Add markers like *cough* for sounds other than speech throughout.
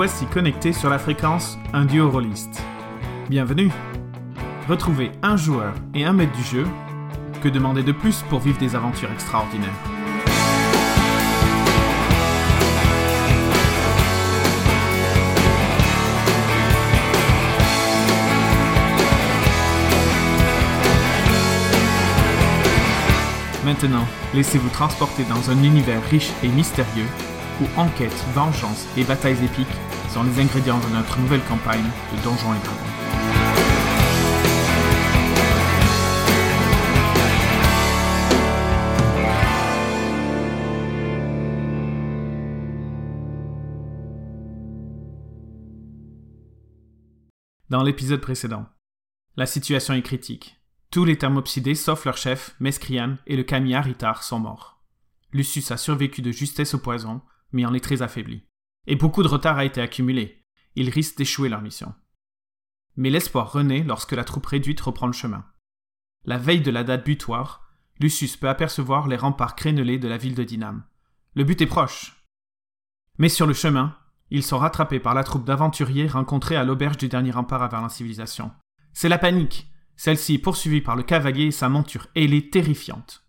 voici connectés sur la fréquence Un duo rôliste. Bienvenue Retrouvez un joueur et un maître du jeu. Que demander de plus pour vivre des aventures extraordinaires? Maintenant, laissez-vous transporter dans un univers riche et mystérieux où enquête, vengeance et batailles épiques sont les ingrédients de notre nouvelle campagne de Donjons et Dragons. Dans l'épisode précédent, la situation est critique. Tous les thermopsidés, sauf leur chef, Mescrian, et le Kami Ritar, sont morts. Lucius a survécu de justesse au poison, mais en est très affaibli. Et beaucoup de retard a été accumulé. Ils risquent d'échouer leur mission. Mais l'espoir renaît lorsque la troupe réduite reprend le chemin. La veille de la date butoir, Lucius peut apercevoir les remparts crénelés de la ville de Dinam. Le but est proche. Mais sur le chemin, ils sont rattrapés par la troupe d'aventuriers rencontrés à l'auberge du dernier rempart vers la civilisation. C'est la panique. Celle-ci est poursuivie par le cavalier et sa monture ailée terrifiante.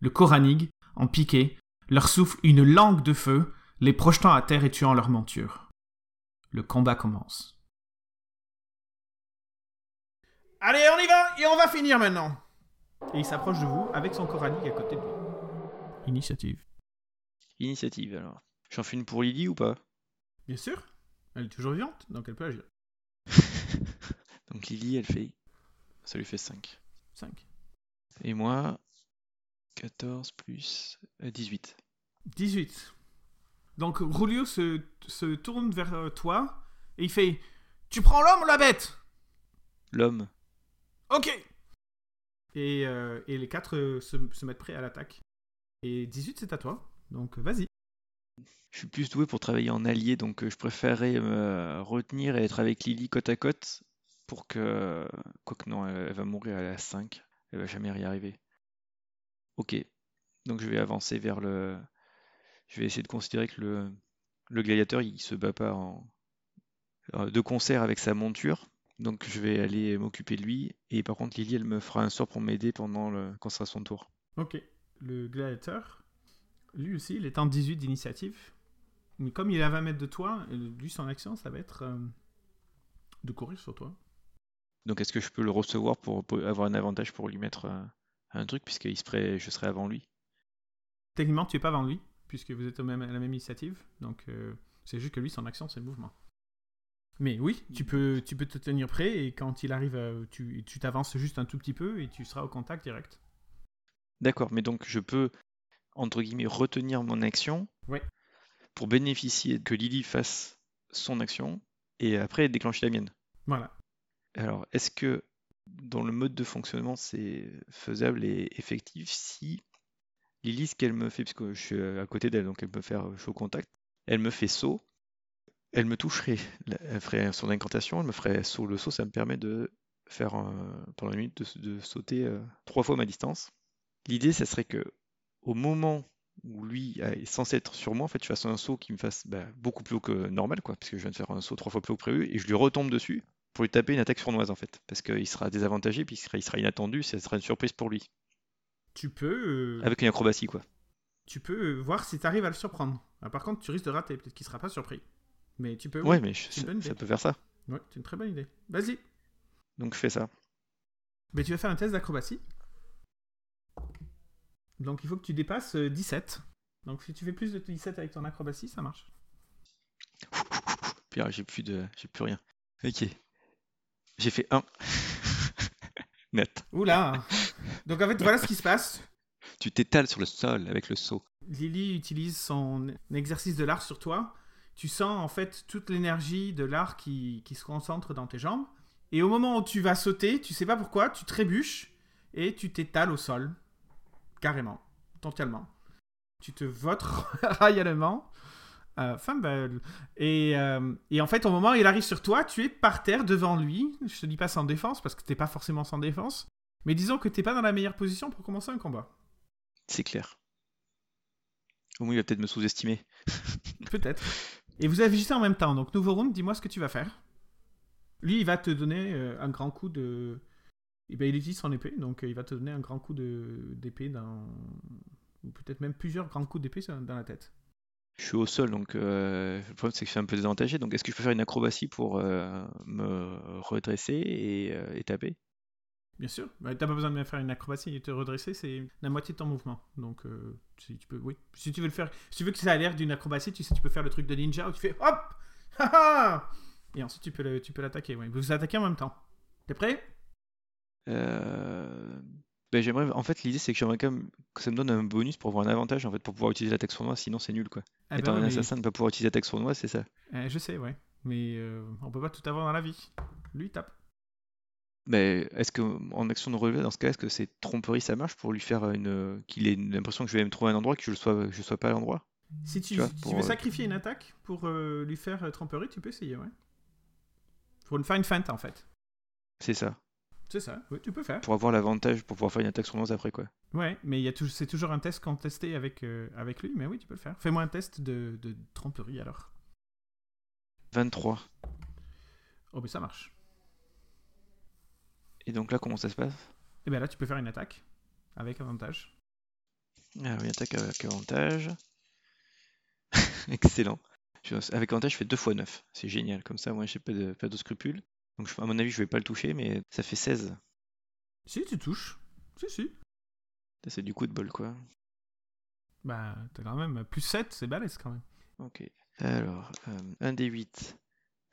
Le Koranig, en piqué, leur souffle une langue de feu, les projetant à terre et tuant leur monture. Le combat commence. Allez, on y va et on va finir maintenant. Et il s'approche de vous avec son Koranig à côté de lui. Initiative. Initiative alors. J'en fais une pour Lily ou pas? Bien sûr. Elle est toujours vivante, donc elle peut agir. *laughs* Donc Lily, elle fait. Ça lui fait 5. 5. Et moi, 14 plus euh, 18. 18. Donc Rulio se, se tourne vers euh, toi et il fait Tu prends l'homme ou la bête? L'homme. Ok et, euh, et les quatre euh, se, se mettent prêts à l'attaque. Et 18, c'est à toi. Donc vas-y. Je suis plus doué pour travailler en allié, donc je préférerais me retenir et être avec Lily côte à côte pour que. Quoique non, elle, elle va mourir à la 5. Elle va jamais y arriver. Ok. Donc je vais avancer vers le. Je vais essayer de considérer que le, le gladiateur, il se bat pas en... euh, de concert avec sa monture. Donc je vais aller m'occuper de lui. Et par contre, Lily, elle me fera un sort pour m'aider pendant le... quand ce sera son tour. Ok. Le gladiateur, lui aussi, il est en 18 d'initiative. Mais comme il est à 20 mètres de toi, euh, lui, son action, ça va être euh, de courir sur toi. Donc est-ce que je peux le recevoir pour, avoir un avantage pour lui mettre un truc, puisqu'il serait, je serai avant lui? Techniquement, tu es pas avant lui, puisque vous êtes au même, à la même initiative. Donc, euh, c'est juste que lui, son action, c'est le mouvement. Mais oui, tu peux, tu peux te tenir prêt et quand il arrive, tu tu t'avances juste un tout petit peu et tu seras au contact direct. D'accord, mais donc je peux, entre guillemets, retenir mon action Ouais. pour bénéficier que Lily fasse son action et après déclencher la mienne. Voilà. Alors, est-ce que dans le mode de fonctionnement, c'est faisable et effectif si Lily, ce qu'elle me fait, parce que je suis à côté d'elle, donc elle peut faire chaud contact, elle me fait saut, elle me toucherait, *laughs* elle ferait son incantation, elle me ferait saut. Le saut, ça me permet de faire pendant une minute de, sauter euh, trois fois ma distance. L'idée, ça serait que au moment où lui euh, est censé être sur moi, en fait, je fasse un saut qui me fasse bah, beaucoup plus haut que normal, quoi, parce que je viens de faire un saut trois fois plus haut que prévu, et je lui retombe dessus pour lui taper une attaque sournoise, en fait, parce qu'il sera désavantagé, puis sera, il sera inattendu, ça sera une surprise pour lui, Tu peux, euh, avec une acrobatie, quoi. tu peux euh, voir si tu arrives à le surprendre. Ah, par contre, tu risques de rater. Peut-être qu'il sera pas surpris. Mais tu peux. Ouais, oui. mais je- ça, ça peut faire ça. Ouais, c'est une très bonne idée. Vas-y. Donc je fais ça. Mais tu vas faire un test d'acrobatie. Donc il faut que tu dépasses euh, 17. Donc si tu fais plus de 17 avec ton acrobatie, ça marche. Alors, j'ai plus de, j'ai plus rien. Ok. J'ai fait 1. *laughs* Net. Oula *laughs* Donc en fait, voilà ce qui se passe. Tu t'étales sur le sol avec le saut. Lily utilise son exercice de l'art sur toi. Tu sens en fait toute l'énergie de l'art qui, qui se concentre dans tes jambes. Et au moment où tu vas sauter, tu sais pas pourquoi, tu trébuches et tu t'étales au sol. Carrément. Totalement. Tu te votes *laughs* royalement. Euh, fin belle. Et, euh, et en fait, au moment où il arrive sur toi, tu es par terre devant lui. Je te dis pas sans défense parce que t'es pas forcément sans défense. Mais disons que t'es pas dans la meilleure position pour commencer un combat. C'est clair. Au moins, il va peut-être me sous-estimer. *laughs* Peut-être. Et vous agissez en même temps. Donc, nouveau round, dis-moi ce que tu vas faire. Lui, il va te donner euh, un grand coup de. Eh ben, il utilise son épée, donc euh, il va te donner un grand coup de- d'épée dans. Ou peut-être même plusieurs grands coups d'épée dans la tête. Je suis au sol, donc euh, le problème c'est que je suis un peu désavantagé. Donc est-ce que je peux faire une acrobatie pour euh, me redresser et, euh, et taper? Bien sûr. Bah, T'as pas besoin de faire une acrobatie et te redresser, c'est la moitié de ton mouvement. Donc, euh, si tu peux, oui. Si tu veux le faire, si tu veux que ça ait l'air d'une acrobatie, tu sais, tu peux faire le truc de ninja où tu fais hop, *laughs* et ensuite tu peux le- tu peux l'attaquer. Ouais. Vous vous attaquez en même temps. T'es prêt? Euh, ben, j'aimerais, en fait, l'idée c'est que j'aimerais quand même que ça me donne un bonus pour avoir un avantage en fait, pour pouvoir utiliser l'attaque sournoise, sinon c'est nul quoi. Ah Étant bah un mais- assassin, ne pas pouvoir utiliser l'attaque sournoise, c'est ça. Euh, Je sais, ouais. Mais euh, on peut pas tout avoir dans la vie. Lui, il tape. Mais est-ce que en action de relevé, dans ce cas, est-ce que c'est tromperie ça marche pour lui faire une qu'il ait l'impression que je vais me trouver à un endroit que je ne sois, je sois pas à l'endroit? Si tu, Tu vois, si tu pour, veux euh, sacrifier une attaque pour euh, lui faire euh, tromperie, tu peux essayer, ouais. Pour une faire une feinte, en fait. C'est ça. C'est ça, oui, tu peux faire. Pour avoir l'avantage, pour pouvoir faire une attaque sournoise après quoi. Ouais, mais c'est toujours un test contesté avec, euh, avec lui, mais oui, tu peux le faire. Fais-moi un test de, de tromperie alors. 23. Oh, mais ça marche. Et donc là, comment ça se passe? Et bien là, tu peux faire une attaque avec avantage. Ah oui, attaque avec avantage. *laughs* Excellent. Avec avantage, je fais 2 fois 9. C'est génial. Comme ça, moi, j'ai pas de, pas de scrupules. Donc, à mon avis, je vais pas le toucher, mais ça fait 16. Si, tu touches. Si, si. C'est du coup de bol, quoi. Bah, t'as quand même plus 7, c'est balèze quand même. Ok. Alors, euh, 1 des 8.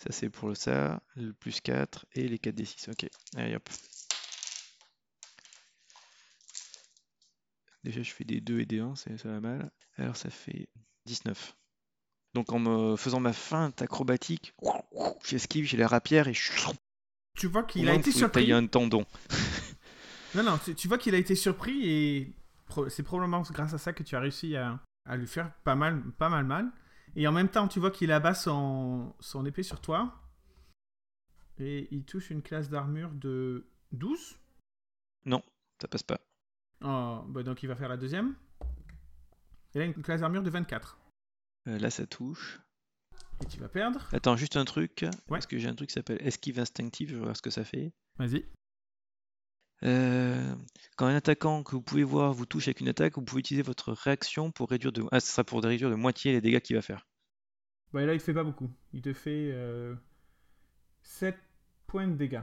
Ça, c'est pour le ça. Le plus 4 et les 4 des 6. Ok. Allez, hop. Déjà, je fais des 2 et des 1, c'est- ça va mal. Alors, ça fait 19. Donc, en me faisant ma feinte acrobatique, j'esquive, j'ai la rapière et je Tu vois qu'il a été surpris. un tendon. *laughs* Non, non, tu, tu vois qu'il a été surpris et c'est probablement grâce à ça que tu as réussi à, à lui faire pas mal, pas mal mal. Et en même temps, tu vois qu'il abat son, son épée sur toi. Et il touche une classe d'armure de 12. Ça passe pas. Oh, bah donc il va faire la deuxième. Et là, une classe d'armure de 24. Euh, là, ça touche. Et tu vas perdre. Attends, juste un truc. Ouais. Parce que j'ai un truc qui s'appelle esquive instinctive. Je vais voir ce que ça fait. Vas-y. Euh, quand un attaquant que vous pouvez voir vous touche avec une attaque, vous pouvez utiliser votre réaction pour réduire de. Ah, sera pour réduire de moitié les dégâts qu'il va faire. Bah là, il te fait pas beaucoup. Il te fait 7 points de dégâts.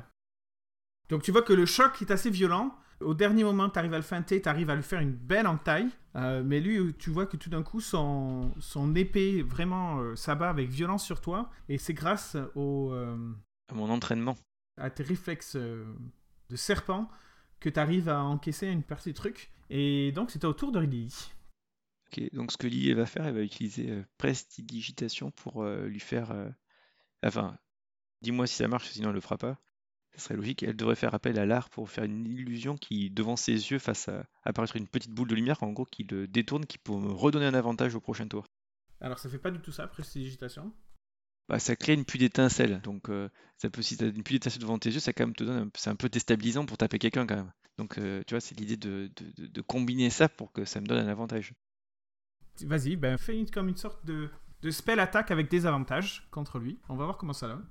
Donc tu vois que le choc est assez violent. Au dernier moment, tu arrives à le feinter, tu arrives à lui faire une belle entaille. Euh, mais lui, tu vois que tout d'un coup, son, son épée vraiment euh, s'abat avec violence sur toi. Et c'est grâce au, euh, À mon entraînement. à tes réflexes euh, de serpent que tu arrives à encaisser une partie du truc. Et donc c'était au tour de Lily. Ok, donc ce que Lily va faire, elle va utiliser euh, prestidigitation pour euh, lui faire. euh, Enfin, dis-moi si ça marche, sinon elle le fera pas. Ce serait logique. Elle devrait faire appel à l'art pour faire une illusion qui, devant ses yeux, fasse à- apparaître une petite boule de lumière, en gros, qui le détourne, qui peut me redonner un avantage au prochain tour. Alors ça fait pas du tout ça, prestidigitation. Bah, ça crée une pluie d'étincelles. Donc, euh, ça peut, si tu as une pluie d'étincelles devant tes yeux, ça quand même te donne. C'est un peu déstabilisant pour taper quelqu'un quand même. Donc, euh, tu vois, c'est l'idée de, de- de- de combiner ça pour que ça me donne un avantage. Vas-y, ben fais une- comme une sorte de, de spell attaque avec des avantages contre lui. On va voir comment ça va.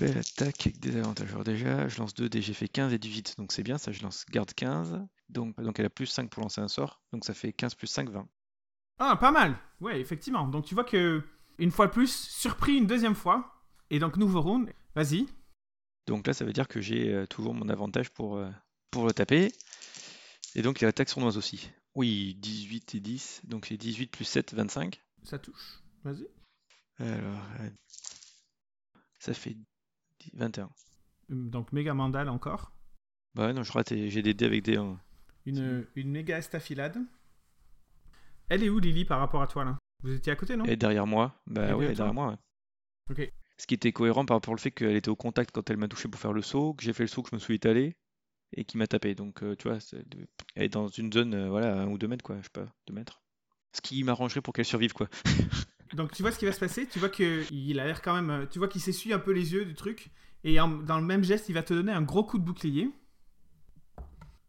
Belle attaque avec des avantages. Alors, déjà, je lance 2 dés, j'ai fait 15 et 18. Donc, c'est bien, ça, je lance garde 15. Donc, donc, elle a plus 5 pour lancer un sort. Donc, ça fait 15 plus 5, 20. Ah, pas mal. Ouais, effectivement. Donc tu vois que une fois de plus, surpris une deuxième fois. Et donc nouveau round. Vas-y. Donc là, ça veut dire que j'ai euh, toujours mon avantage pour, euh, pour le taper. Et donc, il y a l'attaque sournoise aussi. Oui, 18 et 10. Donc, c'est 18 plus 7, 25. Ça touche. Vas-y. Alors, euh, ça fait 10 21. Hum, Donc méga mandale encore. Bah ouais, non, je rate, et j'ai des dés avec des 1. Une, une méga estafilade. Elle est où Lily par rapport à toi là? Vous étiez à côté non est derrière moi. Bah elle derrière moi. ouais. Ok. Ce qui était cohérent par rapport au fait qu'elle était au contact quand elle m'a touché pour faire le saut, que j'ai fait le saut, que je me suis étalé et qui m'a tapé. Donc, euh, tu vois, de- elle est dans une zone, euh, voilà, un ou deux mètres, quoi, je sais pas, deux mètres. Ce qui m'arrangerait pour qu'elle survive, quoi. *laughs* Donc tu vois ce qui va se passer, tu vois que il a l'air quand même, euh, tu vois qu'il s'essuie un peu les yeux du truc, et en- dans le même geste, il va te donner un gros coup de bouclier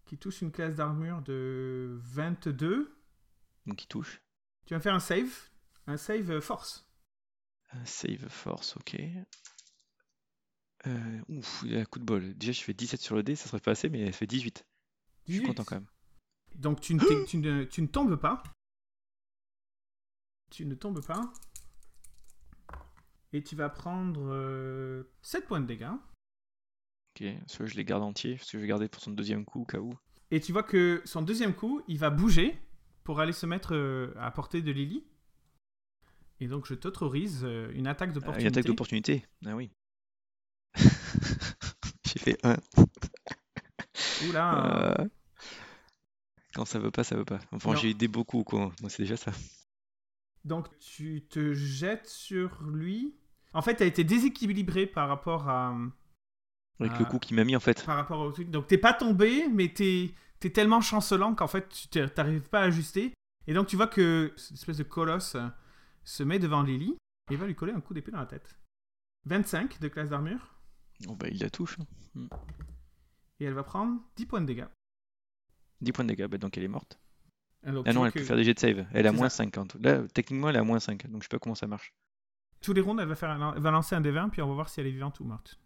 qui touche une classe d'armure de 22. Donc, il touche. Tu vas faire un save, un save euh, force. Un save force, ok. Euh, ouf, il y a un coup de bol. Déjà, je fais 17 sur le dé, ça serait pas assez, mais elle fait 18. Je suis 18. content quand même. Donc tu ne, tu ne- tu ne tombes pas. Tu ne tombes pas. Et tu vas prendre 7 points de dégâts. Ok, celui je les garde entiers, parce que je vais garder pour son deuxième coup au cas où. Et tu vois que son deuxième coup, il va bouger pour aller se mettre euh, à portée de Lily. Et donc je t'autorise euh, une attaque Ah, une d'opportunité. attaque d'opportunité. Ah oui. *laughs* J'ai fait 1. Oula Quand ça veut pas, ça veut pas. Enfin, j'ai aidé beaucoup, quoi. Moi, c'est déjà ça. Donc tu te jettes sur lui. En fait, tu as été déséquilibré par rapport à Avec le coup qu'il m'a mis, en fait. par rapport au truc. Donc t'es pas tombé, mais t'es es tellement chancelant qu'en fait tu t'es- t'arrives pas à ajuster. Et donc tu vois que cette espèce de colosse euh, se met devant Lily et va lui coller un coup d'épée dans la tête. 25 de classe d'armure Bon, bah, il la touche. hein. et elle va prendre 10 points de dégâts. 10 points de dégâts, bah, donc elle est morte. Ah tu non, elle peut faire des jets de save. Elle a moins ça. 5. Là, techniquement, elle a moins 5. Donc, je sais pas comment ça marche. Tous les rounds, elle va, faire un- elle va lancer un D20 puis on va voir si elle est vivante ou morte.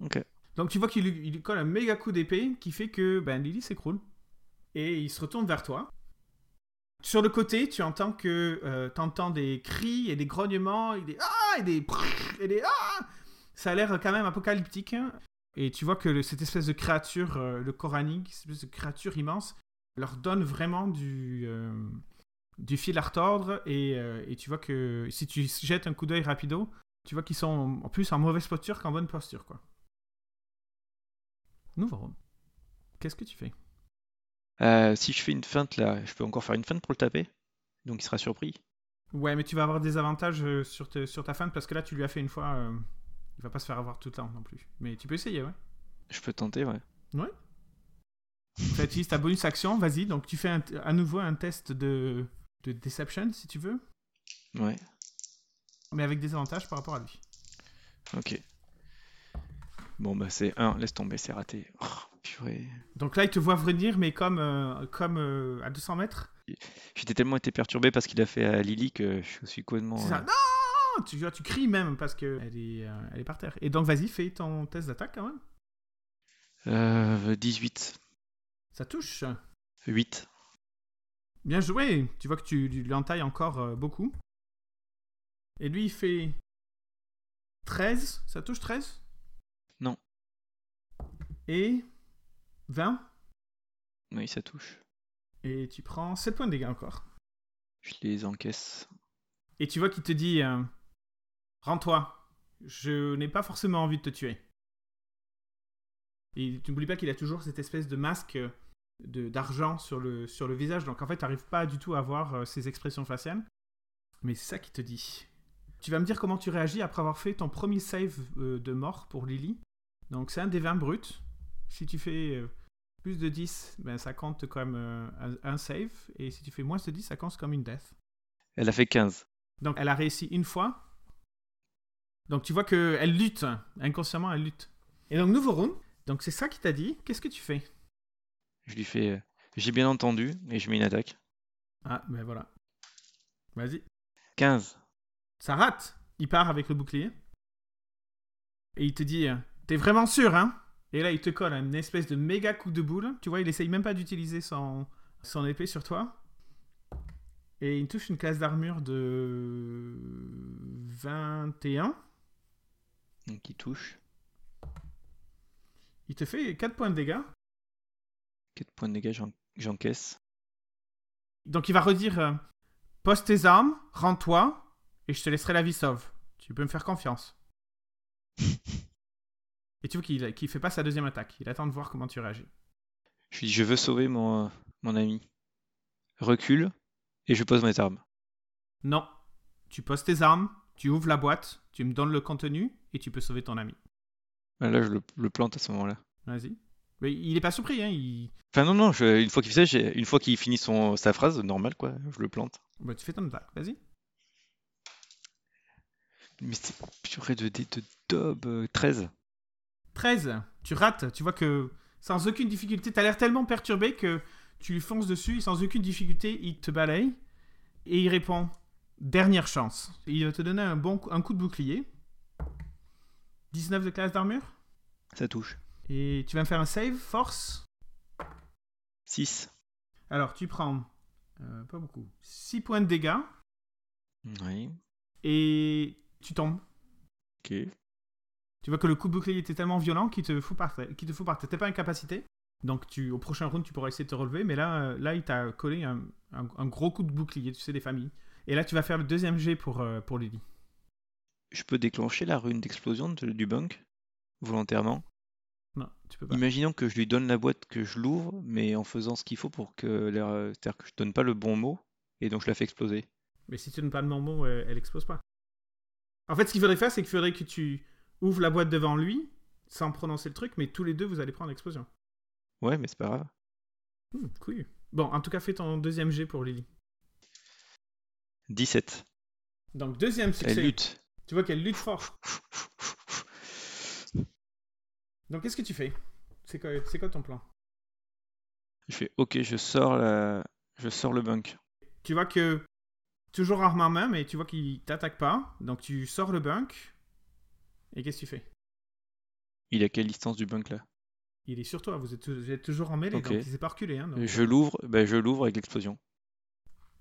Ok. Donc tu vois qu'il lui, lui colle un méga coup d'épée qui fait que ben, Lily s'écroule. Et il se retourne vers toi. Sur le côté, tu entends que euh, des cris et des grognements et des ah et des et des ah. Ça a l'air quand même apocalyptique. hein. Et tu vois que le- cette espèce de créature, euh, le coranique, cette espèce de créature immense, leur donne vraiment du euh, du fil à retordre. Et, euh, et tu vois que si tu jettes un coup d'œil rapido, tu vois qu'ils sont en plus en mauvaise posture qu'en bonne posture, quoi. Nouveau. Qu'est-ce que tu fais? Euh, si je fais une feinte, là, je peux encore faire une feinte pour le taper. Donc, il sera surpris. Ouais, mais tu vas avoir des avantages euh, sur, te- sur ta feinte parce que là, tu lui as fait une fois. euh, il va pas se faire avoir tout le temps non plus. Mais tu peux essayer, ouais. Je peux tenter, ouais. Tu utilises ta bonus action, vas-y. Donc, tu fais un- à nouveau un test de, de Deception si tu veux, Ouais. mais avec des avantages par rapport à lui. Ok. Bon, bah, c'est 1. Laisse tomber, c'est raté. Oh, purée. Donc là, il te voit venir, mais comme, euh, comme euh, à 200 mètres. J'étais tellement été perturbé parce qu'il a fait à Lily que je suis complètement. C'est ça. euh, Non tu, vois, tu cries même parce qu'elle est, euh, elle est par terre. Et donc, vas-y, fais ton test d'attaque quand même. euh, 18. Ça touche. 8. Bien joué. Tu vois que tu lui l'entailles encore euh, beaucoup. Et lui, il fait 13. Ça touche 13 Non. Et 20. Oui, ça touche. Et tu prends 7 points de dégâts encore. Je les encaisse. Et tu vois qu'il te dit euh, Rends-toi. Je n'ai pas forcément envie de te tuer. Et tu n'oublies pas qu'il a toujours cette espèce de masque euh, de- d'argent sur le, sur le visage. Donc en fait, tu n'arrives pas du tout à voir euh, ses expressions faciales. Mais c'est ça qu'il te dit. Tu vas me dire comment tu réagis après avoir fait ton premier save euh, de mort pour Lily. Donc c'est un des 20 brut. Si tu fais plus de 10, ben, ça compte comme euh, un, un save. Et si tu fais moins de 10, ça compte comme une death. Elle a fait 15. Donc elle a réussi une fois. Donc tu vois qu'elle lutte. Inconsciemment, elle lutte. Et donc nouveau round. Donc c'est ça qui t'a dit. Qu'est-ce que tu fais? Je lui fais. euh, J'ai bien entendu et je mets une attaque. Ah, ben voilà. Vas-y. 15. Ça rate. Il part avec le bouclier. Et il te dit euh, T'es vraiment sûr, hein? Et là, il te colle une espèce de méga coup de boule. Tu vois, il essaye même pas d'utiliser son, son épée sur toi. Et il touche une classe d'armure de 21. Donc il touche. Il te fait 4 points de dégâts. 4 points de dégâts, j'en- j'encaisse. Donc il va redire euh, Pose tes armes, rends-toi, et je te laisserai la vie sauve. Tu peux me faire confiance. *laughs* et tu vois qu'il fait pas sa deuxième attaque. Il attend de voir comment tu réagis. Je lui dis Je veux sauver mon, mon ami. Recule et je pose mes armes. Non. Tu poses tes armes, tu ouvres la boîte, tu me donnes le contenu, et tu peux sauver ton ami. Ah, Là, je le, le plante à ce moment-là. Vas-y. Mais il est pas surpris, hein. Il... Enfin, non, non, je- une fois qu'il fait ça, j'ai- une fois qu'il finit son, sa phrase, normal, quoi, je le plante. Bah, tu fais ton attaque. Vas-y. Mais c'est purée de de daube, euh, 13. 13. Tu rates. Tu vois que sans aucune difficulté, t'as l'air tellement perturbé que tu lui fonces dessus et sans aucune difficulté, il te balaye. Et il répond Dernière chance. Il va te donner un, bon, coup- un coup de bouclier. 19 de classe d'armure. Ça touche. Et tu vas me faire un save, force. 6. Alors, tu prends, euh, pas beaucoup, 6 points de dégâts Oui. et tu tombes. Ok. Tu vois que le coup de bouclier était tellement violent qu'il te fout par terre. qu'il te fout par terre. T'es pas incapacité. Donc, tu, au prochain round, tu pourras essayer de te relever. Mais là, euh, là il t'a collé un, un- un gros coup de bouclier, tu sais, des familles. Et là, tu vas faire le deuxième jet pour, euh, pour Lily. Je peux déclencher la rune d'explosion de- du bunk? Volontairement? Non, tu peux pas. Imaginons que je lui donne la boîte, que je l'ouvre, mais en faisant ce qu'il faut pour que c'est-à-dire que je donne pas le bon mot et donc je la fais exploser. Mais si tu donnes pas le bon mot, euh, elle explose pas. En fait, ce qu'il faudrait faire, c'est qu'il faudrait que tu ouvres la boîte devant lui, sans prononcer le truc, mais tous les deux, vous allez prendre l'explosion. Ouais, mais c'est pas grave. Hmm, cool. Bon, en tout cas, fais ton deuxième jet pour Lily. 17. Donc, deuxième Elle succès. lutte. Tu vois qu'elle lutte fort. *laughs* Donc, qu'est-ce que tu fais? C'est quoi, c'est quoi ton plan? Je fais OK, je sors la... je sors le bunk. Tu vois que, toujours arme en main, mais tu vois qu'il t'attaque pas. Donc, tu sors le bunk. Et qu'est-ce que tu fais? Il est à quelle distance du bunk là? Il est sur toi, vous êtes, vous êtes toujours en mêlée, Ok. donc il s'est pas reculé. Hein, donc, Je l'ouvre, ben je l'ouvre avec l'explosion.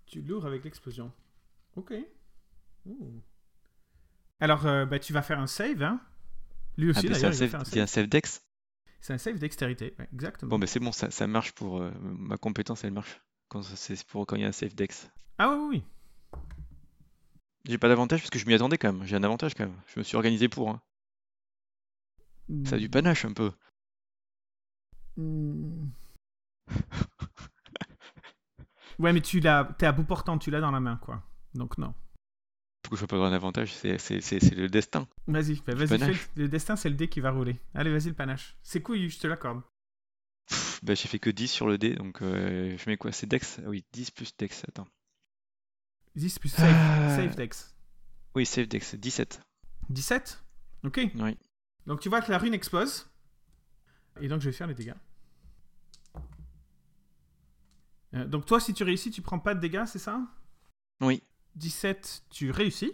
Tu l'ouvres avec l'explosion. Ok. Ouh. Alors, euh, bah, tu vas faire un save. Hein. Lui aussi, Ah, ben, d'ailleurs, un il va save, faire un c'est un save. save dex. C'est un save dextérité, ouais, exactement. Bon, ben c'est bon, ça, ça marche pour euh, ma compétence, elle marche. Quand c'est pour quand il y a un save dex. Ah oui, oui, oui. J'ai pas d'avantage parce que je m'y attendais quand même. J'ai un avantage quand même. Je me suis organisé pour. hein. Ça a du panache un peu. Mm. *laughs* ouais, mais tu l'as, t'es à bout portant, tu l'as dans la main, quoi. Donc non. Pourquoi je peux pas avoir un avantage C'est c'est- c'est- c'est le destin. Vas-y, bah, vas-y, le, le destin, c'est le dé qui va rouler. Allez, vas-y, le panache. C'est cool, je te l'accorde. Ben, j'ai fait que 10 sur le dé, donc euh, je mets quoi? C'est dex? Ah Oui, 10 plus dex, attends. 10 plus save, Ah. save dex. Oui, save dex, 17. 17 Ok. Oui. Donc tu vois que la rune explose. Et donc je vais faire les dégâts. Euh, donc toi, si tu réussis, tu prends pas de dégâts, c'est ça? Oui. 17, tu réussis.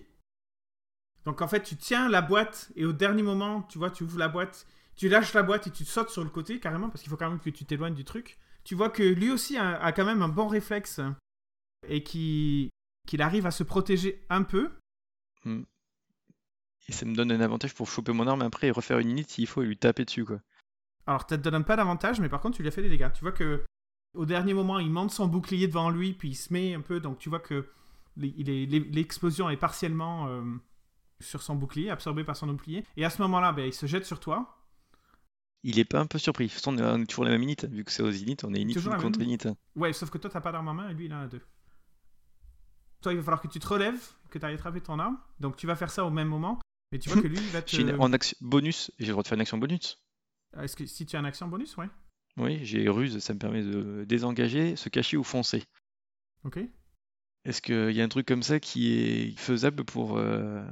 Donc en fait, tu tiens la boîte et au dernier moment, tu vois, tu ouvres la boîte, tu lâches la boîte et tu sautes sur le côté carrément parce qu'il faut quand même que tu t'éloignes du truc. Tu vois que lui aussi a, a quand même un bon réflexe et qui qu'il arrive à se protéger un peu. Hmm. Et ça me donne un avantage pour choper mon arme après et refaire une unité s'il faut et lui taper dessus, quoi. Alors, ça te donne pas d'avantage, mais par contre, tu lui as fait des dégâts. Tu vois que au dernier moment, il monte son bouclier devant lui, puis il se met un peu. Donc, tu vois que l'explosion est partiellement euh, sur son bouclier, absorbée par son bouclier. Et à ce moment-là, ben, il se jette sur toi. Il est pas un peu surpris. De toute façon, on est- toujours la même unité. Vu que c'est aux init, on est init Toujours contre init. Ouais, sauf que toi, t'as pas d'arme en main et lui, il en a deux. Toi, il va falloir que tu te relèves, que tu ailles attraper ton arme. Donc, tu vas faire ça au même moment. Mais tu vois *laughs* que lui, il va te. J'ai une- en action bonus, j'ai le droit de faire une action bonus. Est-ce que si tu as une action bonus, ouais. Oui, j'ai ruse, ça me permet de désengager, se cacher ou foncer. Ok. Est-ce qu'il y a un truc comme ça qui est faisable pour, euh,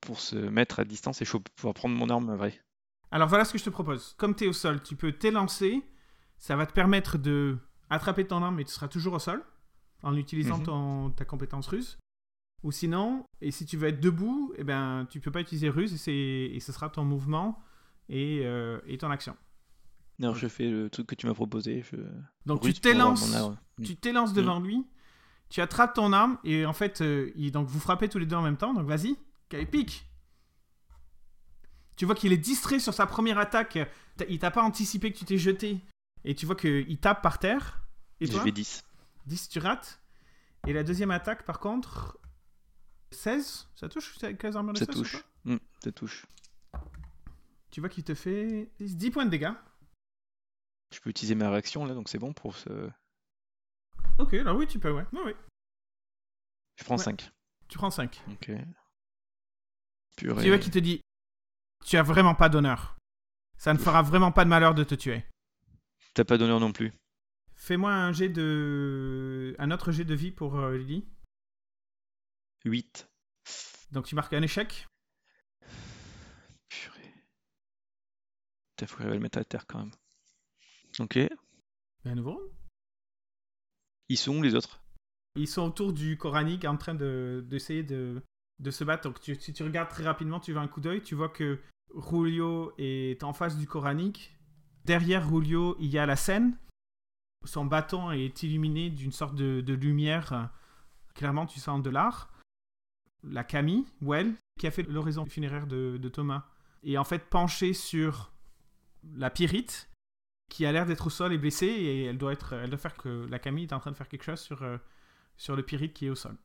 pour se mettre à distance et cho- pouvoir prendre mon arme vraie? Alors voilà ce que je te propose. Comme tu es au sol, tu peux t'élancer. Ça va te permettre de attraper ton arme et tu seras toujours au sol en utilisant Mhm. ton- ta compétence ruse. Ou sinon, et si tu veux être debout, eh ben, tu peux pas utiliser ruse et, et ce sera ton mouvement et, euh, et ton action. Non, je fais le truc que tu m'as proposé. Je... Donc tu t'élances, arme. tu t'élances devant lui, tu attrapes ton arme et en fait, euh, il- donc vous frappez tous les deux en même temps. Donc vas-y, pique. Tu vois qu'il est distrait sur sa première attaque. Il t'a pas anticipé que tu t'es jeté. Et tu vois qu'il tape par terre. Et Je toi fais 10. 10, tu rates. Et la deuxième attaque, par contre, 16 Ça touche C'est avec les armures de Ça 16 ou touche. Hmm, ça touche. Tu vois qu'il te fait 10 points de dégâts. Je peux utiliser ma réaction là, donc c'est bon pour ce. Ok, alors oui, tu peux, ouais. Ouais, ouais. Je prends Ouais. 5. Tu prends 5. Ok. Purée. Tu vois qu'il te dit Tu as vraiment pas d'honneur. Ça ne fera vraiment pas de malheur de te tuer. T'as pas d'honneur non plus. Fais-moi un jet de. Un autre jet de vie pour euh, Lily. 8. Donc tu marques un échec. Purée. Putain, faut que j'arrive à le mettre à terre quand même. Ok. Et à nouveau. Ils sont où les autres? Ils sont autour du coranique en train de- d'essayer de, de se battre. Donc tu- si tu regardes très rapidement, tu vois un coup d'œil, tu vois que Julio est en face du coranique. Derrière Julio, il y a la scène. Son bâton est illuminé d'une sorte de, de lumière. Clairement, tu sens de l'art. La Camille, Well, qui a fait l'oraison funéraire de, de Thomas, est en fait penchée sur la Pyrite, qui a l'air d'être au sol et blessée, et elle doit, être, elle doit faire que la Camille est en train de faire quelque chose sur, euh, sur le Pyrite qui est au sol.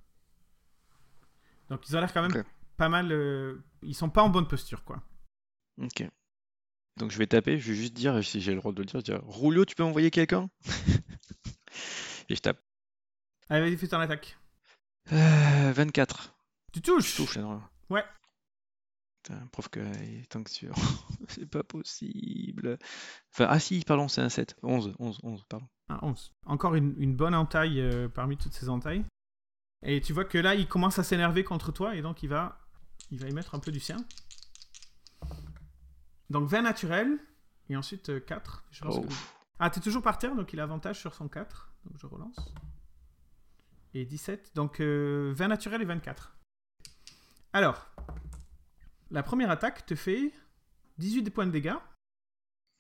Donc ils ont l'air quand même pas mal. euh, ils sont pas en bonne posture, quoi. Ok. Donc je vais taper, je vais juste dire, si j'ai le droit de le dire, je vais dire Roulio, tu peux m'envoyer quelqu'un? *laughs* Et je tape. Allez, vas-y, fais ton attaque. Euh, 24. Tu touches Je touche, Ouais. Putain, prof que il est anxieux. *laughs* c'est pas possible. Enfin, ah si, pardon, c'est un 7. 11, 11, 11, pardon. Un 11. Encore une, une bonne entaille euh, parmi toutes ces entailles. Et tu vois que là, il commence à s'énerver contre toi et donc il va, il va y mettre un peu du sien. Donc 20 naturel et ensuite euh, 4. Je pense Oh. que- Ah, t'es toujours par terre donc il a avantage sur son 4. Donc je relance. Et 17. Donc euh, 20 naturel et 24. Alors, la première attaque te fait 18 points de dégâts.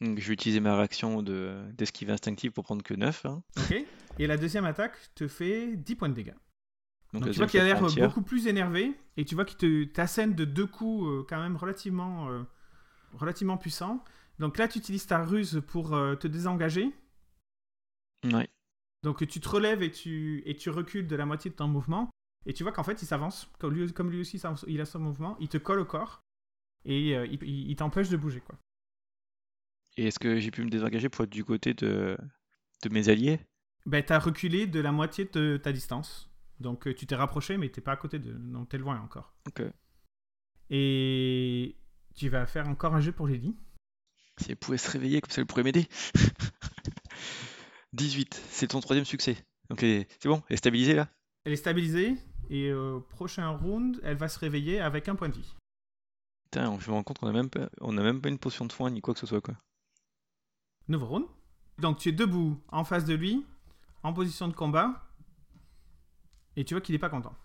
Donc je vais utiliser ma réaction de- d'esquive instinctive pour prendre que 9. hein. Ok. Et la deuxième attaque te fait 10 points de dégâts. Donc, tu vois qu'il a l'air beaucoup plus énervé et tu vois qu'il te t'assène de deux coups euh, quand même relativement, euh, relativement puissants. Donc là, tu utilises ta ruse pour euh, te désengager. Ouais. Donc tu te relèves et tu, et tu recules de la moitié de ton mouvement. Et tu vois qu'en fait, il s'avance. Comme lui, comme lui aussi, il a son mouvement. Il te colle au corps et euh, il, il- il t'empêche de bouger. Quoi. Et est-ce que j'ai pu me désengager pour être du côté de, de mes alliés? Ben, t'as reculé de la moitié de ta distance. Donc euh, tu t'es rapproché, mais t'es pas à côté de... Donc t'es loin encore. Ok. Et tu vas faire encore un jeu pour Lily. Si elle pouvait se réveiller, comme ça elle pourrait m'aider. *laughs* 18, c'est ton troisième succès. Donc est- c'est bon, elle est stabilisée là? Elle est stabilisée et au prochain round, elle va se réveiller avec un point de vie. Putain, je me rends compte qu'on a même pas, on a même pas une potion de foin ni quoi que ce soit quoi. Nouveau round. Donc tu es debout en face de lui, en position de combat, et tu vois qu'il n'est pas content.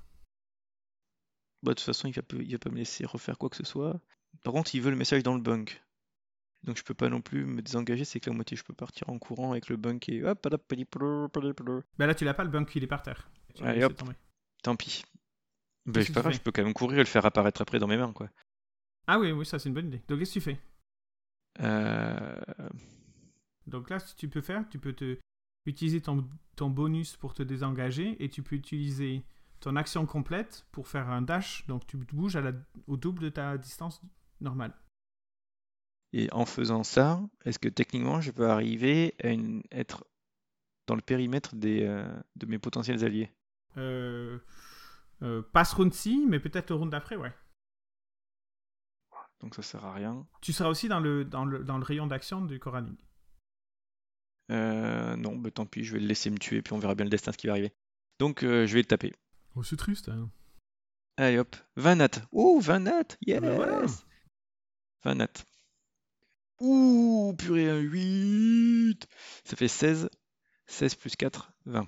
Bah, de toute façon, il va, pas- il va pas me laisser refaire quoi que ce soit. Par contre, il veut le message dans le bunk. Donc je peux pas non plus me désengager, c'est que la moitié je peux partir en courant avec le bunk et hop. Ben là, tu l'as pas, le bunk, il est par terre. Tu Allez, hop. Tant pis. Bah, que pas je peux quand même courir et le faire apparaître après dans mes mains quoi. Ah oui, oui, ça c'est une bonne idée. Donc qu'est-ce que tu fais? Euh... Donc là, ce que tu peux faire, tu peux te utiliser ton, ton bonus pour te désengager et tu peux utiliser ton action complète pour faire un dash. Donc tu te bouges à la- au double de ta distance normale. Et en faisant ça, est-ce que techniquement je peux arriver à une- être dans le périmètre des, euh, de mes potentiels alliés? Euh, euh, pas ce round-ci, mais peut-être le round d'après, ouais. Donc ça sert à rien. Tu seras aussi dans le, dans le, dans le rayon d'action du Koraning. Euh, non, bah tant pis, je vais le laisser me tuer, puis on verra bien le destin ce qui va arriver. Donc euh, je vais le taper. Oh, c'est triste, hein. Allez hop, 20 nat. Ouh, 20 nat, yes Ah ben voilà. 20 nat. Ouh, purée, un 8 Ça fait 16. 16 plus 4, 20.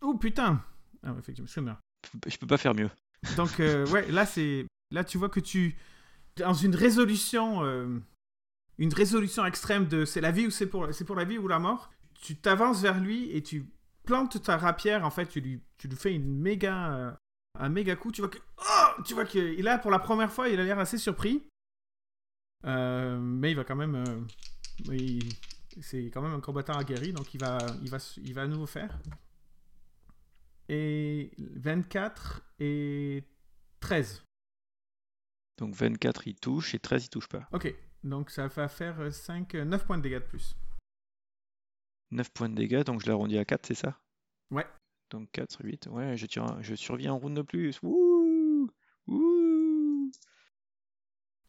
Oh putain Ah, effectivement, je bien. Je peux- Je peux pas faire mieux. Donc, euh, *laughs* ouais, là, c'est. Là, tu vois que tu. Dans une résolution. euh, Une résolution extrême de c'est la vie ou c'est pour, c'est pour la vie ou la mort. Tu t'avances vers lui et tu plantes ta rapière. En fait, tu lui, tu lui fais une méga. euh, un méga coup. Tu vois que. Oh tu vois qu'il là, pour la première fois, il a l'air assez surpris. Euh, mais il va quand même. euh, c'est quand même un combattant aguerri, donc il va, il va, il va à nouveau faire. Et 24 et 13. Donc 24 il touche et 13 il touche pas. Ok, donc ça va faire 5, 9 points de dégâts de plus. 9 points de dégâts, donc je l'arrondis à 4, c'est ça? Ouais. Donc 4, 8. Ouais, je, tire un- je survis un round de plus. Wouh Wouh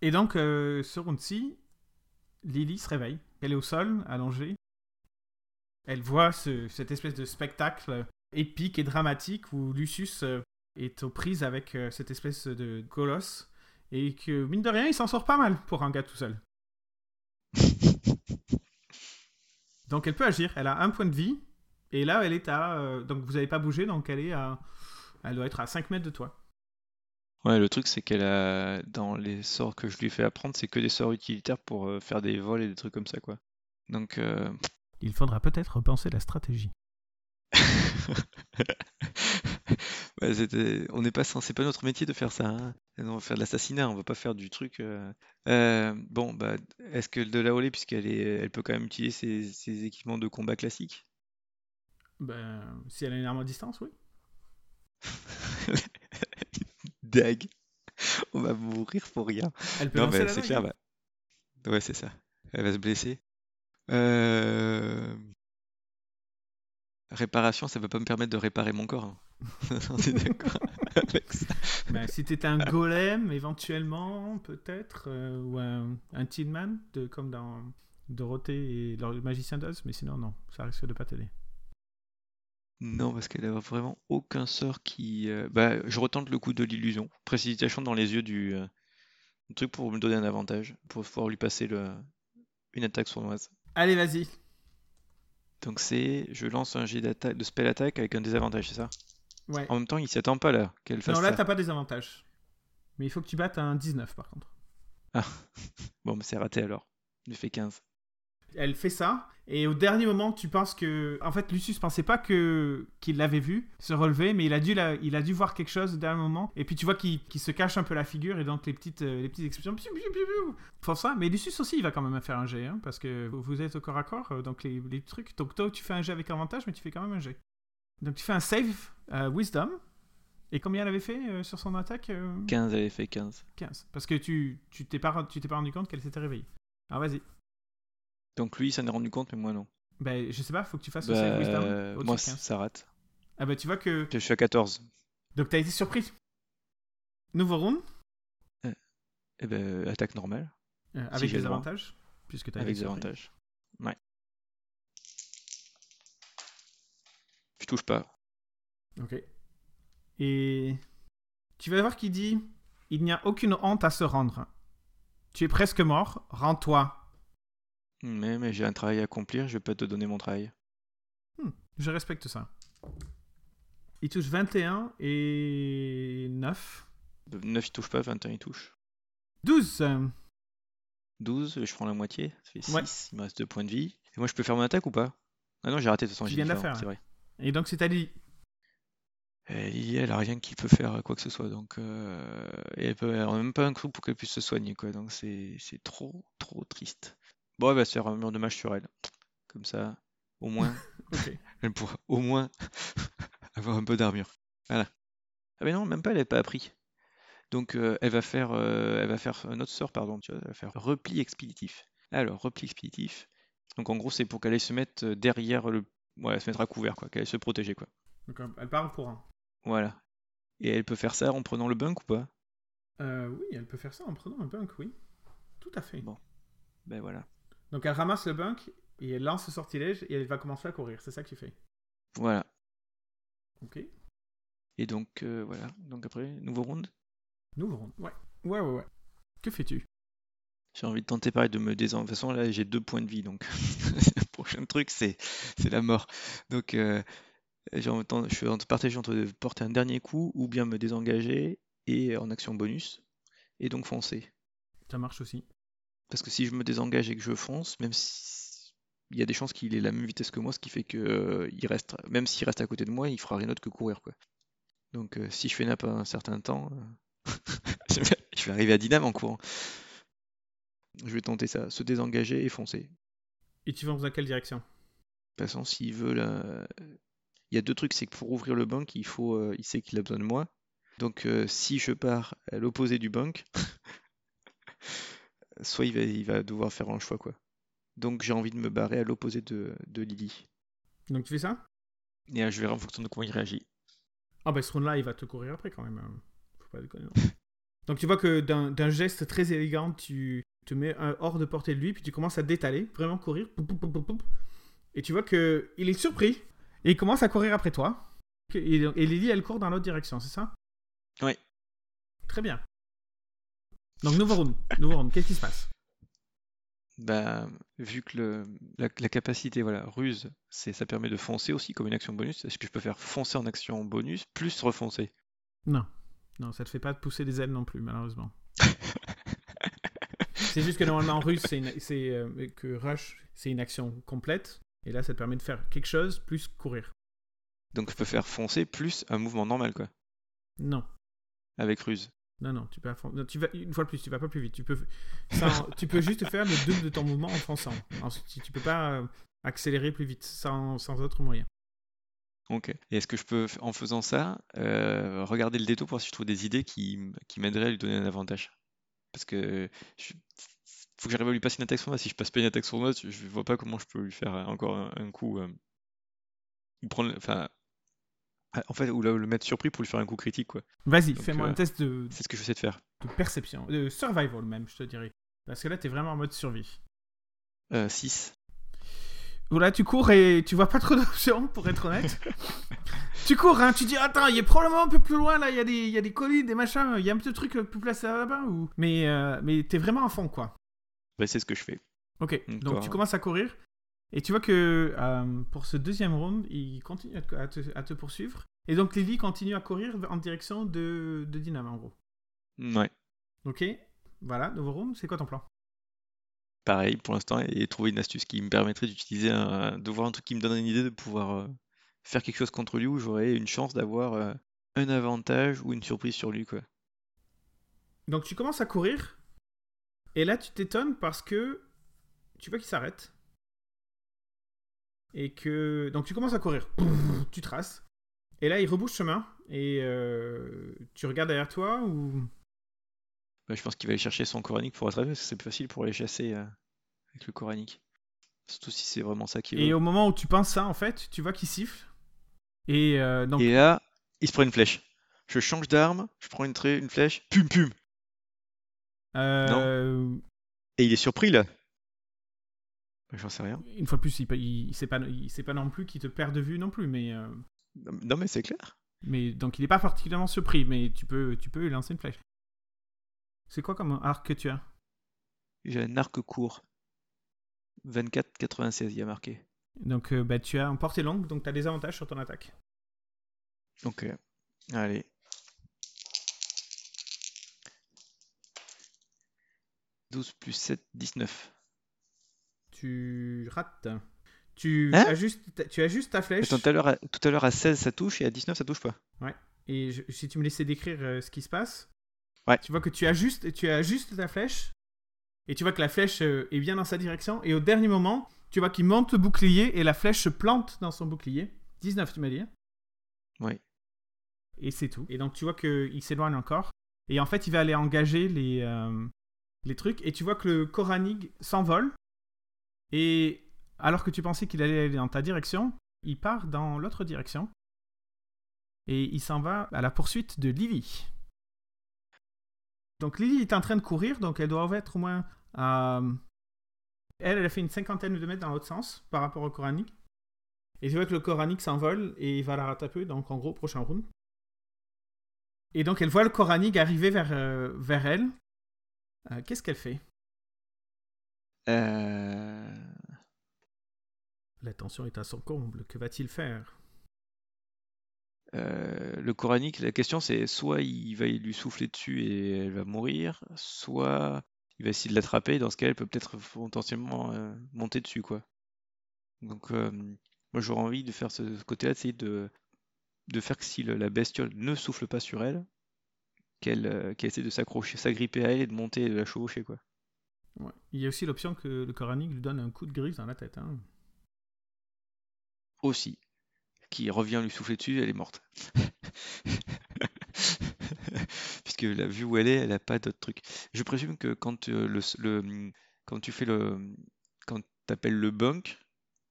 Et donc, euh, ce round-ci, Lily se réveille. Elle est au sol, allongée. Elle voit ce- cette espèce de spectacle épique et dramatique où Lucius euh, est aux prises avec euh, cette espèce de colosse. Et que, mine de rien, il s'en sort pas mal pour un gars tout seul. *laughs* Donc elle peut agir. Elle a un point de vie Et là, elle est à. euh, donc vous n'avez pas bougé, donc elle est à. Elle doit être à 5 mètres de toi. Ouais, le truc, c'est qu'elle a, dans les sorts que je lui fais apprendre, c'est que des sorts utilitaires pour euh, faire des vols et des trucs comme ça, quoi. Donc, euh, Il faudra peut-être repenser la stratégie. *laughs* bah, c'était- on n'est pas censé, c'est pas notre métier de faire ça. hein. On va faire de l'assassinat, on va pas faire du truc. euh. Euh, bon, bah, est-ce que de la Olé, puisqu'elle est, elle peut quand même utiliser ses, ses équipements de combat classiques? Ben, si elle a une arme à distance, oui. *laughs* On va mourir pour rien. Elle peut Non, mais c'est clair, hein. bah. Ouais, c'est ça. Elle va se blesser. Euh, Réparation, ça va pas me permettre de réparer mon corps. hein. *laughs* On est d'accord *laughs* avec ça. Ben, si t'étais un golem, éventuellement, peut-être, euh, ou un, un Tin Man, de, comme dans Dorothée et le magicien d'Oz, mais sinon, non, ça risque de pas t'aider. Non, parce qu'elle a vraiment aucun sort qui. euh, Bah, je retente le coup de l'illusion. Précipitation dans les yeux du, euh, du truc pour me donner un avantage, pour pouvoir lui passer le... une attaque sournoise. Allez, vas-y. Donc c'est, je lance un jet d'attaque, de spell attack avec un désavantage, c'est ça? Ouais. En même temps, il s'y attend pas là, qu'elle fasse Non, là, ça. t'as pas des avantages. Mais il faut que tu battes un 19, par contre. *laughs* Bon, mais c'est raté alors. Il fait 15. Elle fait ça, et au dernier moment, tu penses que. En fait, Lucius pensait pas que qu'il l'avait vu se relever, mais il a dû, la- il a dû voir quelque chose au dernier moment. Et puis tu vois qu'il se cache un peu la figure, et donc les petites, euh, les petites explosions font ça. Mais Lucius aussi, il va quand même faire un jet, hein, parce que vous- êtes au corps à corps, euh, donc les, les trucs. Donc toi, tu fais un jet avec avantage, mais tu fais quand même un jet. Donc tu fais un save euh, Wisdom. Et combien elle avait fait euh, sur son attaque euh, 15, elle avait fait 15. 15. Parce que tu tu t'es pas, tu t'es pas rendu compte qu'elle s'était réveillée. Alors vas-y. Donc lui, il s'en est rendu compte, mais moi non. Ben, je sais pas, faut que tu fasses Bah, save Wisdom. euh, moi, 15. ça rate. Ah bah tu vois que... Je suis à 14. Donc t'as été surpris. Nouveau round, Eh ben, attaque normale, euh, avec des droit. avantages. Puisque t'as avec des avantages. Ouais. Je touche pas. Ok. Et... Tu vas voir qu'il dit... Il n'y a aucune honte à se rendre. Tu es presque mort, rends-toi. Mais, mais j'ai un travail à accomplir, je vais pas te donner mon travail. Hmm, je respecte ça. Il touche 21 et 9. 9, il touche pas, 21, il touche. 12 euh, 12, je prends la moitié, ça fait 6, Ouais. il me reste 2 points de vie. Et moi, je peux faire mon attaque ou pas? Ah non, j'ai raté de toute façon, j'ai viens de la faire, c'est vrai. Et donc c'est à Lily. Et Lily, elle a rien qui peut faire quoi que ce soit, donc euh, et elle peut elle a même pas un coup pour qu'elle puisse se soigner, quoi. Donc c'est trop, trop triste. Bon, elle va se faire un mur de mage sur elle. Comme ça, au moins, *laughs* *laughs* elle pourra au moins *laughs* avoir un peu d'armure. Voilà. Ah mais non, même pas, elle n'a pas appris. Donc euh, elle va faire, euh, elle va faire un autre sort, pardon, tu vois, elle va faire repli expéditif. Alors repli expéditif. Donc en gros, c'est pour qu'elle aille se mettre euh, derrière le, ouais, se mettre à couvert, quoi, qu'elle aille se protéger, quoi. Donc euh, elle part au courant. Voilà. Et elle peut faire ça en prenant le bunk ou pas? Euh, oui, elle peut faire ça en prenant un bunk, oui. Tout à fait. Bon. Ben voilà. Donc elle ramasse le bunk et elle lance le sortilège et elle va commencer à courir. C'est ça que tu fais. Voilà. Ok. Et donc euh, voilà. Donc après, nouveau round? Nouveau round. Ouais. Ouais, ouais, ouais. Que fais-tu? J'ai envie de tenter pareil de me désengager. De toute façon, là, j'ai deux points de vie, donc *laughs* le prochain truc, c'est c'est la mort. Donc, euh, j'ai envie de- je suis en partager entre porter un dernier coup ou bien me désengager et en action bonus et donc foncer. Ça marche aussi. Parce que si je me désengage et que je fonce, même si il y a des chances qu'il ait la même vitesse que moi, ce qui fait que euh, il reste, même s'il reste à côté de moi, il fera rien d'autre que courir, quoi. Donc, euh, si je fais nappe un certain temps, euh, *laughs* je vais je vais arriver à Dynam en courant. Je vais tenter ça, se désengager et foncer. Et tu vas dans quelle direction? De toute façon, s'il veut la... Il y a deux trucs, c'est que pour ouvrir le bank, il faut, euh, il sait qu'il a besoin de moi. Donc euh, si je pars à l'opposé du bank, *laughs* soit il va, il va devoir faire un choix, quoi. Donc j'ai envie de me barrer à l'opposé de, de Lily. Donc tu fais ça? Et euh, je verrai en fonction de comment il réagit. Ah bah ce round-là, il va te courir après quand même. hein. Faut pas déconner. *laughs* Donc tu vois que d'un geste très élégant, tu te mets un- hors de portée de lui, puis tu commences à détaler, vraiment courir. Et tu vois que il est surpris et il commence à courir après toi. Et, et Lily, elle court dans l'autre direction, c'est ça? Oui. Très bien. Donc nouveau round. Nouveau round. Qu'est-ce qui se passe? Bah, vu que le, la, la capacité, voilà, ruse, c'est, ça permet de foncer aussi comme une action bonus, est-ce que je peux faire foncer en action bonus plus refoncer? Non. Non, ça te fait pas pousser des ailes non plus, malheureusement. *laughs* c'est juste que normalement, en c'est, une- c'est, euh, que rush, c'est une action complète. Et là, ça te permet de faire quelque chose plus courir. Donc je peux faire foncer plus un mouvement normal, quoi, Non. avec ruse. Non, non, tu peux, vas, une fois de plus, tu vas pas plus vite. Tu peux, tu peux juste faire le double de ton mouvement en fonçant. Tu- peux pas euh, accélérer plus vite sans, autre moyen. Ok. Et est-ce que je peux, en faisant ça, euh, regarder le détour pour voir si je trouve des idées qui, qui m'aideraient à lui donner un avantage? Parce que je- faut que j'arrive à lui passer une attaque sournoise. Si je passe pas une attaque sournoise, je vois pas comment je peux lui faire encore un, coup. euh, prendre, enfin, ah, en fait, ou le, le mettre surpris pour lui faire un coup critique, quoi. Vas-y, fais-moi euh, un test de, C'est ce que j'essaie de faire. de perception, de survival même, je te dirais. Parce que là, t'es vraiment en mode survie. Euh, 6. Voilà, tu cours et tu vois pas trop d'options, pour être honnête. *laughs* tu cours, hein, tu dis, attends, il est probablement un peu plus loin, là, il y, a des- il y a des collines, des machins, il y a un petit truc euh, plus placé là-bas, ou... Mais, euh, mais t'es vraiment à fond, quoi. Bah, c'est ce que je fais. Ok, donc tu commences à courir, et tu vois que euh, pour ce deuxième round, il continue à te, à poursuivre. Et donc Lily continue à courir en direction de, de Dynam, en gros. Ouais. Ok, voilà, nouveau round, c'est quoi ton plan? Pareil pour l'instant, et trouver une astuce qui me permettrait d'utiliser un, de voir un truc qui me donnerait une idée de pouvoir euh, faire quelque chose contre lui où j'aurais une chance d'avoir euh, un avantage ou une surprise sur lui, quoi. Donc tu commences à courir, et là tu t'étonnes parce que tu vois qu'il s'arrête. Et que. Donc tu commences à courir, tu traces, et là il rebouche chemin, et euh, tu regardes derrière toi ou? Bah, je pense qu'il va aller chercher son coranique pour attraper, parce que c'est plus facile pour aller chasser euh, avec le coranique. Surtout si c'est vraiment ça qu'il Et veut. au moment où tu penses ça, en fait, tu vois qu'il siffle. Et euh, donc. Et là, il se prend une flèche. Je change d'arme, je prends une, une flèche, pum pum. euh, Et il est surpris là. J'en sais rien. Une fois de plus, il, il sait pas, non plus qu'il te perd de vue non plus, mais. euh, Non mais c'est clair. mais donc il est pas particulièrement surpris, mais tu peux, tu peux lui lancer une flèche. C'est quoi comme arc que tu as? J'ai un arc court. 24-96, il y a marqué. Donc euh, bah, tu as un portée longue, donc tu as des avantages sur ton attaque. Ok. Allez. « 12 plus 7, 19. Tu rates. Tu, Hein ajustes, ta- tu ajustes ta flèche. Attends, tout à l'heure à, à l'heure à 16 ça touche et à 19 ça touche pas. Et je- si tu me laissais décrire euh, ce qui se passe, Ouais. tu vois que tu ajustes, tu ajustes ta flèche, et tu vois que la flèche euh, est bien dans sa direction, et au dernier moment, tu vois qu'il monte le bouclier, et la flèche se plante dans son bouclier. 19, tu m'as dit hein? Ouais. Et c'est tout. Et donc tu vois qu'il s'éloigne encore, et en fait il va aller engager les, euh, les trucs, et tu vois que le Koranig s'envole, et alors que tu pensais qu'il allait aller dans ta direction, il part dans l'autre direction. Et il s'en va à la poursuite de Lily. Donc Lily est en train de courir, donc elle doit être au moins à... Elle, elle a fait une cinquantaine de mètres dans l'autre sens par rapport au Koranic. Et tu vois que le Koranic s'envole et il va la rattraper, donc en gros, prochain round. Et donc elle voit le Koranic arriver vers, euh, vers elle. Euh, Qu'est-ce qu'elle fait? Euh... La tension est à son comble, que va-t-il faire? Euh, le coranique, la question c'est soit il va lui souffler dessus et elle va mourir, soit il va essayer de l'attraper. Dans ce cas, elle peut peut-être potentiellement euh, monter dessus, quoi. Donc, euh, moi j'aurais envie de faire ce, ce côté-là, d'essayer de, de faire que si le- la bestiole ne souffle pas sur elle, qu'elle qu'elle essaie de s'accrocher, s'agripper à elle et de monter et de la chevaucher, quoi. Ouais. Il y a aussi l'option que le Koranic lui donne un coup de grise dans la tête. hein. aussi, qui revient lui souffler dessus, elle est morte. *laughs* Puisque la vue où elle est, elle n'a pas d'autre truc. Je présume que quand, euh, le, le- quand tu fais le. Quand tu appelles le bunk,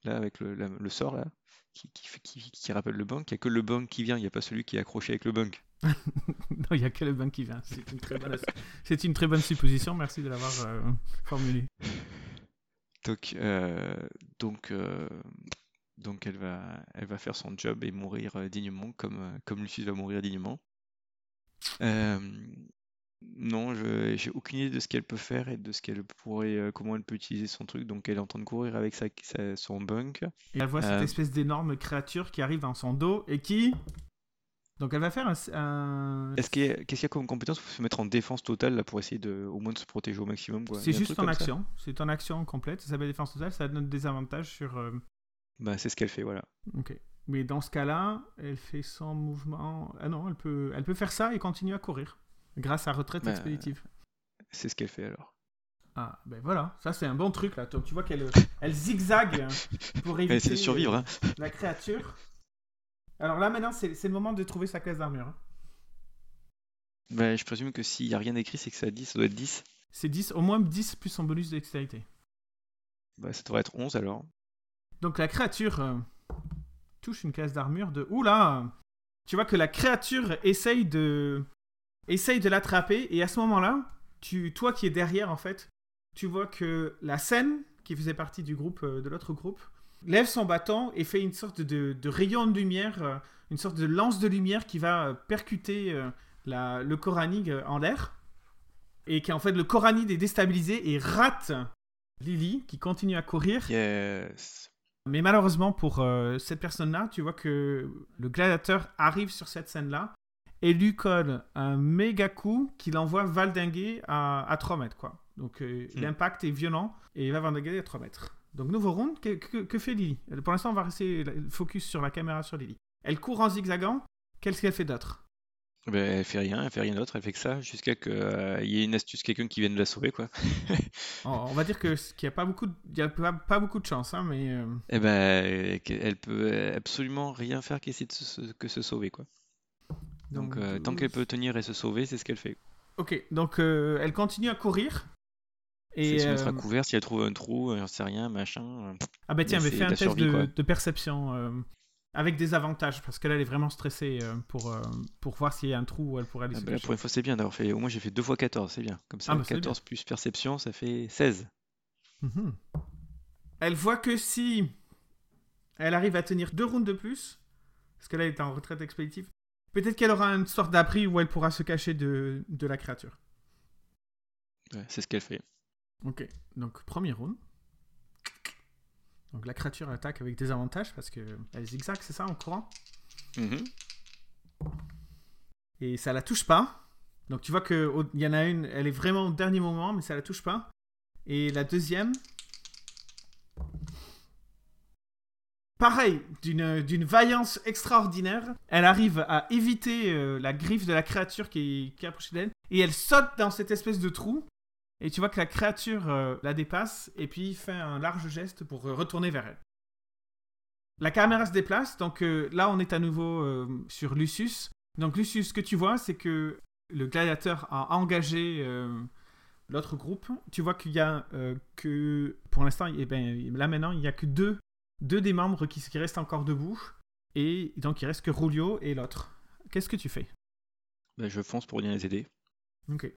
là, avec le, la- le sort, là, qui, rappelle le bunk, il n'y a que le bunk qui vient, il n'y a pas celui qui est accroché avec le bunk. *laughs* non, il n'y a que le bain qui vient. C'est une très bonne, c'est une très bonne supposition. Merci de l'avoir euh, formulée. Donc, euh, donc, euh, donc elle va, elle va faire son job et mourir dignement, comme, comme Lucius va mourir dignement. Non, je j'ai aucune idée de ce qu'elle peut faire et de ce qu'elle pourrait, euh, comment elle peut utiliser son truc. Donc elle est en train de courir avec sa, sa- son bunk. Et elle voit cette Euh. espèce d'énorme créature qui arrive dans son dos et qui. Donc elle va faire un. un- Est-ce qu'il y a, qu'est-ce qu'il y a comme compétence pour se mettre en défense totale là pour essayer de au moins de se protéger au maximum quoi? Il C'est y a un juste truc en comme ça action. C'est en action complète. Ça s'appelle défense totale. Ça donne des avantages sur. euh, Bah c'est ce qu'elle fait voilà. Ok. Mais dans ce cas-là, elle fait son mouvement. Ah non, elle peut, elle peut faire ça et continuer à courir. Grâce à retraite Bah, expéditive. C'est ce qu'elle fait alors. Ah, ben voilà. Ça, c'est un bon truc là. Tu vois qu'elle *laughs* elle zigzague hein, pour éviter de survivre hein. euh, la créature. Alors là, maintenant, c'est le moment de trouver sa classe d'armure. hein. Bah, je présume que s'il y a rien écrit c'est que ça 10, ça doit être 10. C'est 10, au moins 10 plus son bonus de dextérité. Bah ça devrait être 11 alors. Donc la créature euh, touche une classe d'armure de... Oula Tu vois que la créature essaye de... Essaye de l'attraper et à ce moment-là, tu... toi qui es derrière en fait, tu vois que la scène, qui faisait partie du groupe, euh, de l'autre groupe, lève son bâton et fait une sorte de, de rayon de lumière, euh, une sorte de lance de lumière qui va euh, percuter la- le Koranig en l'air. Et qui en fait le Koranig est déstabilisé et rate Lily qui continue à courir. Yes. Mais malheureusement pour euh, cette personne-là, tu vois que le gladiateur arrive sur cette scène-là et lui colle un méga coup qui l'envoie valdinguer à, à 3 mètres. Quoi. Donc euh, Hmm. l'impact est violent et il va valdinguer à 3 mètres. Donc nouveau round, que, que- que fait Lily? Pour l'instant, on va rester focus sur la caméra sur Lily. Elle court en zigzagant. Qu'est-ce qu'elle fait d'autre? Bah, elle fait rien, elle fait rien d'autre, elle fait que ça jusqu'à que euh, il y ait une astuce quelqu'un qui vienne la sauver quoi. *laughs* on, on va dire que- qu'il n'y a, pas beaucoup de- il y a pas, pas beaucoup de chance, hein, mais... euh, Et ben elle peut absolument rien faire qu'essayer de se, que se sauver quoi. Donc, euh, tant qu'elle peut tenir et se sauver, c'est ce qu'elle fait. Ok, donc euh, elle continue à courir. Et se mettre à euh, couvert si elle trouve un trou, euh, j'en sais rien, machin. euh, Ah bah tiens, Mais fais un test survie, de, perception euh, avec des avantages parce que là elle est vraiment stressée euh, pour, euh, pour voir s'il y a un trou où elle pourrait aller Ah se bah là, pour une fois, c'est bien d'avoir fait. Au moins, j'ai fait 2 fois 14, c'est bien. Comme ça, Ah bah, 14 plus perception, ça fait 16. Mhm. Elle voit que si elle arrive à tenir deux rounds de plus, parce que là elle est en retraite expéditive, peut-être qu'elle aura une sorte d'abri où elle pourra se cacher de, de la créature. Ouais, c'est ce qu'elle fait. Ok, donc premier round. Donc la créature attaque avec des avantages parce que elle zigzag, c'est ça en courant? Mhm. et ça la touche pas. Donc tu vois que au- il y en a une, elle est vraiment au dernier moment, mais ça la touche pas. Et la deuxième, pareil, d'une vaillance extraordinaire, elle arrive à éviter euh, la griffe de la créature qui, qui approche d'elle, et elle saute dans cette espèce de trou. Et tu vois que la créature euh, la dépasse, et puis fait un large geste pour euh, retourner vers elle. La caméra se déplace, donc là on est à nouveau sur Lucius. Donc Lucius, ce que tu vois, c'est que le gladiateur a engagé l'autre groupe. Tu vois qu'il y a que, pour l'instant, eh ben, là maintenant, il n'y a que deux, deux des membres qui, qui restent encore debout. Et donc il reste que Rulio et l'autre. Qu'est-ce que tu fais? Bah, je fonce pour venir les aider. Ok.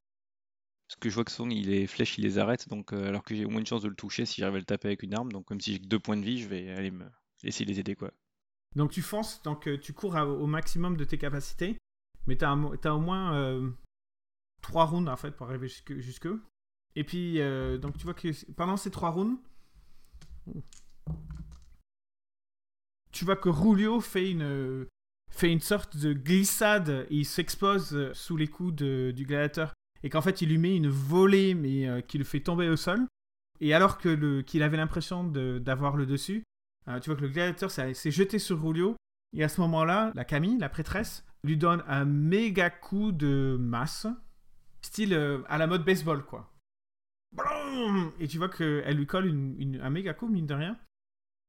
Parce que je vois que son, il les flèches, il les arrête, donc euh, alors que j'ai au moins une chance de le toucher si j'arrive à le taper avec une arme. Donc comme si j'ai que deux points de vie, je vais aller me essayer de les aider quoi. Donc tu fonces, donc euh, tu cours à- au maximum de tes capacités, mais tu as, au moins euh, trois rounds en fait pour arriver jusque. jusque. Et puis, euh, donc tu vois que pendant ces trois rounds, tu vois que Rulio fait une, fait une sorte de glissade et il s'expose sous les coups du gladiateur et qu'en fait il lui met une volée mais euh, qui le fait tomber au sol. Et alors que qu'il avait l'impression d'avoir le dessus, euh, tu vois que le gladiateur s'est jeté sur Rulio. Et à ce moment-là, la Camille, la prêtresse, lui donne un méga coup de masse, style euh, à la mode baseball, quoi. Et tu vois qu'elle lui colle un méga coup, mine de rien,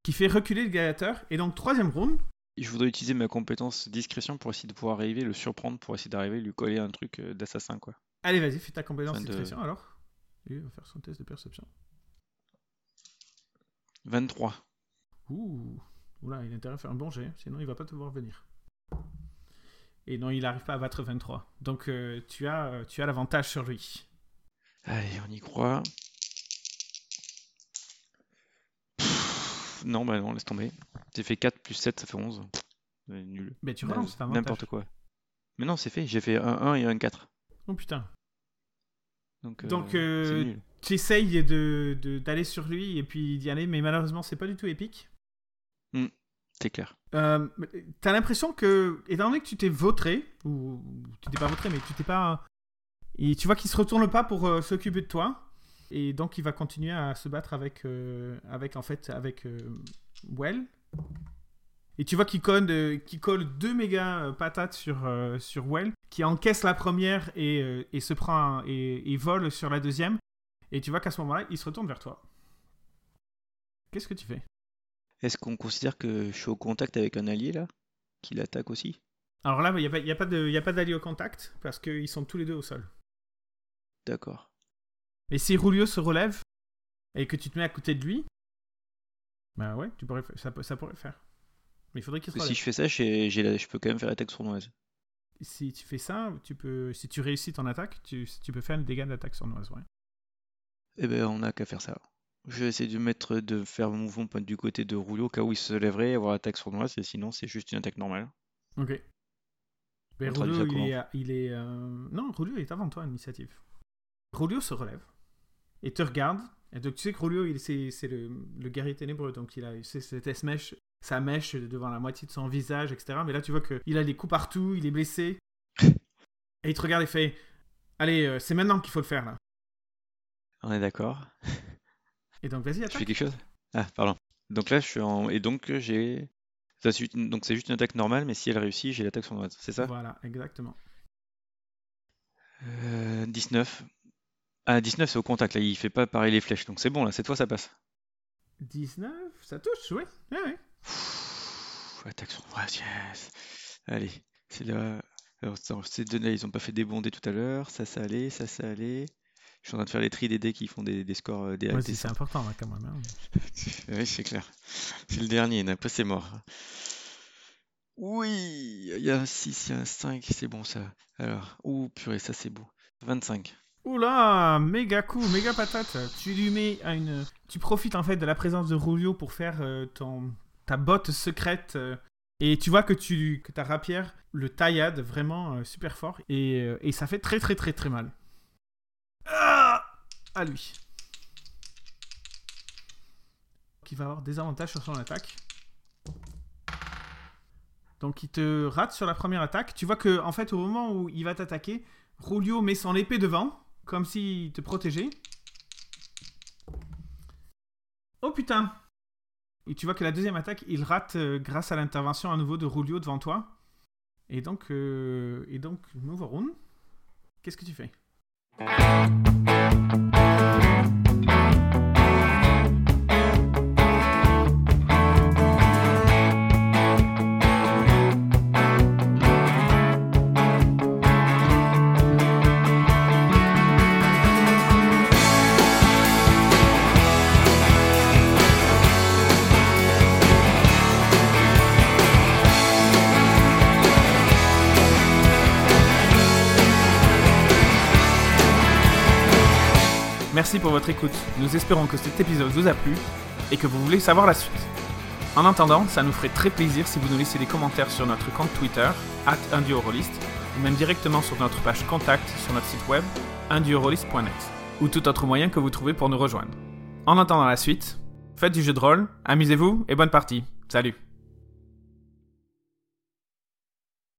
qui fait reculer le gladiateur. Et donc, troisième round, je voudrais utiliser ma compétence discrétion pour essayer de pouvoir arriver, le surprendre, pour essayer d'arriver, lui coller un truc euh, d'assassin quoi. allez, vas-y, fais ta compétence de- discrétion alors. Et il va faire son test de perception. 23. Ouh, Oula, il a intérêt à faire un bon jet, sinon il va pas te voir venir. Et non, il n'arrive pas à battre 23. Donc euh, tu as, euh, tu as l'avantage sur lui. Allez, on y croit. Non, bah non, laisse tomber. J'ai fait 4 plus 7, ça fait 11. Euh, nul. Mais tu Naze, relances, c'est. N'importe quoi. Mais non, c'est fait. J'ai fait un 1 et un 4. Oh putain. Donc, euh, Donc, euh, tu de, de- d'aller sur lui et puis d'y aller, mais malheureusement, c'est pas du tout épique. c'est clair. Euh, T'as l'impression que, étant donné que tu t'es vautré, ou tu t'es pas vautré, mais tu t'es pas. Et tu vois qu'il se retourne pas pour euh, s'occuper de toi. Et donc il va continuer à se battre avec, euh, avec en fait, avec euh, Well. Et tu vois qu'il colle, euh, colle deux méga patates sur, sur Well, qui encaisse la première et, et se prend un- et, et vole sur la deuxième. Et tu vois qu'à ce moment-là, il se retourne vers toi. Qu'est-ce que tu fais? Est-ce qu'on considère que je suis au contact avec un allié là? Qui l'attaque aussi? Alors là, il n'y a pas a pas d'allié au contact parce qu'ils sont tous les deux au sol. D'accord. Mais si Rulio se relève et que tu te mets à côté de lui, bah ouais, tu pourrais, ça, ça pourrait le faire. Mais il faudrait qu'il se relève. si je fais ça, j'ai, je peux quand même faire attaque sournoise. Si tu fais ça, tu peux, si tu réussis ton attaque, tu, tu peux faire un dégât d'attaque sournoise. Ouais. Eh ben, on n'a qu'à faire ça. Je vais essayer de mettre, de faire mon mouvement point du côté de Rouleau, au cas où il se lèverait, avoir attaque sournoise, et sinon c'est juste une attaque normale. Ok. Mais ça Rulio, il est, à- il est euh, non, est avant toi, initiative. Rulio se relève et te regarde. Et donc tu sais que Rulio, il- c'est le, le guerrier ténébreux, donc il a cette mèche, sa mèche devant la moitié de son visage, etc. Mais là, tu vois qu'il a des coups partout, il est blessé. *laughs* Et il te regarde et fait Allez, euh, c'est maintenant qu'il faut le faire là. On est d'accord. Et donc vas-y, Tu fais attaque. quelque chose? Ah, pardon. Donc là, je suis en. Et donc, euh, j'ai. Donc, c'est juste une attaque normale, mais si elle réussit, j'ai l'attaque sournoise. C'est ça? Voilà, exactement. Euh, 19. Ah, 19, c'est au contact, là. Il fait pas pareil les flèches. Donc, c'est bon, là. Cette fois, ça passe. 19, ça touche, ouais. ouais, ouais. Pfff, attaque sournoise, yes. Allez, c'est là. Alors, attends, ces deux-là, ils ont pas fait débonder tout à l'heure. Ça, ça allait. Ça, ça allait. Je suis en train de faire les tri des dés qui font des, des scores euh, des Ouais, des- si, c'est important là, quand même. hein. *laughs* Oui, c'est clair. C'est le dernier, après c'est mort. Oui, il y a un 6, il y a un 5, c'est bon ça. Alors, ouh, purée, ça c'est beau. 25. Oula, méga coup, méga patate. Tu lui mets à une. Tu profites en fait de la présence de Rulio pour faire euh, ton ta botte secrète. euh, et tu vois que tu que ta rapière le taillade vraiment euh, super fort et, ça fait très très très très mal. Ah à lui. Qui va avoir des avantages sur son attaque. Donc il te rate sur la première attaque. Tu vois que en fait au moment où il va t'attaquer, Rulio met son épée devant, comme s'il te protégeait. Oh putain Et tu vois que la deuxième attaque, il rate euh, grâce à l'intervention à nouveau de Rulio devant toi. Et donc, euh, et donc, nouveau round. Qu'est-ce que tu fais? Pour votre écoute. Nous espérons que cet épisode vous a plu et que vous voulez savoir la suite. En attendant, ça nous ferait très plaisir si vous nous laissiez des commentaires sur notre compte Twitter, at ou même directement sur notre page contact sur notre site web, unduorolist.net, ou tout autre moyen que vous trouvez pour nous rejoindre. En attendant la suite, faites du jeu de rôle, amusez-vous et bonne partie. Salut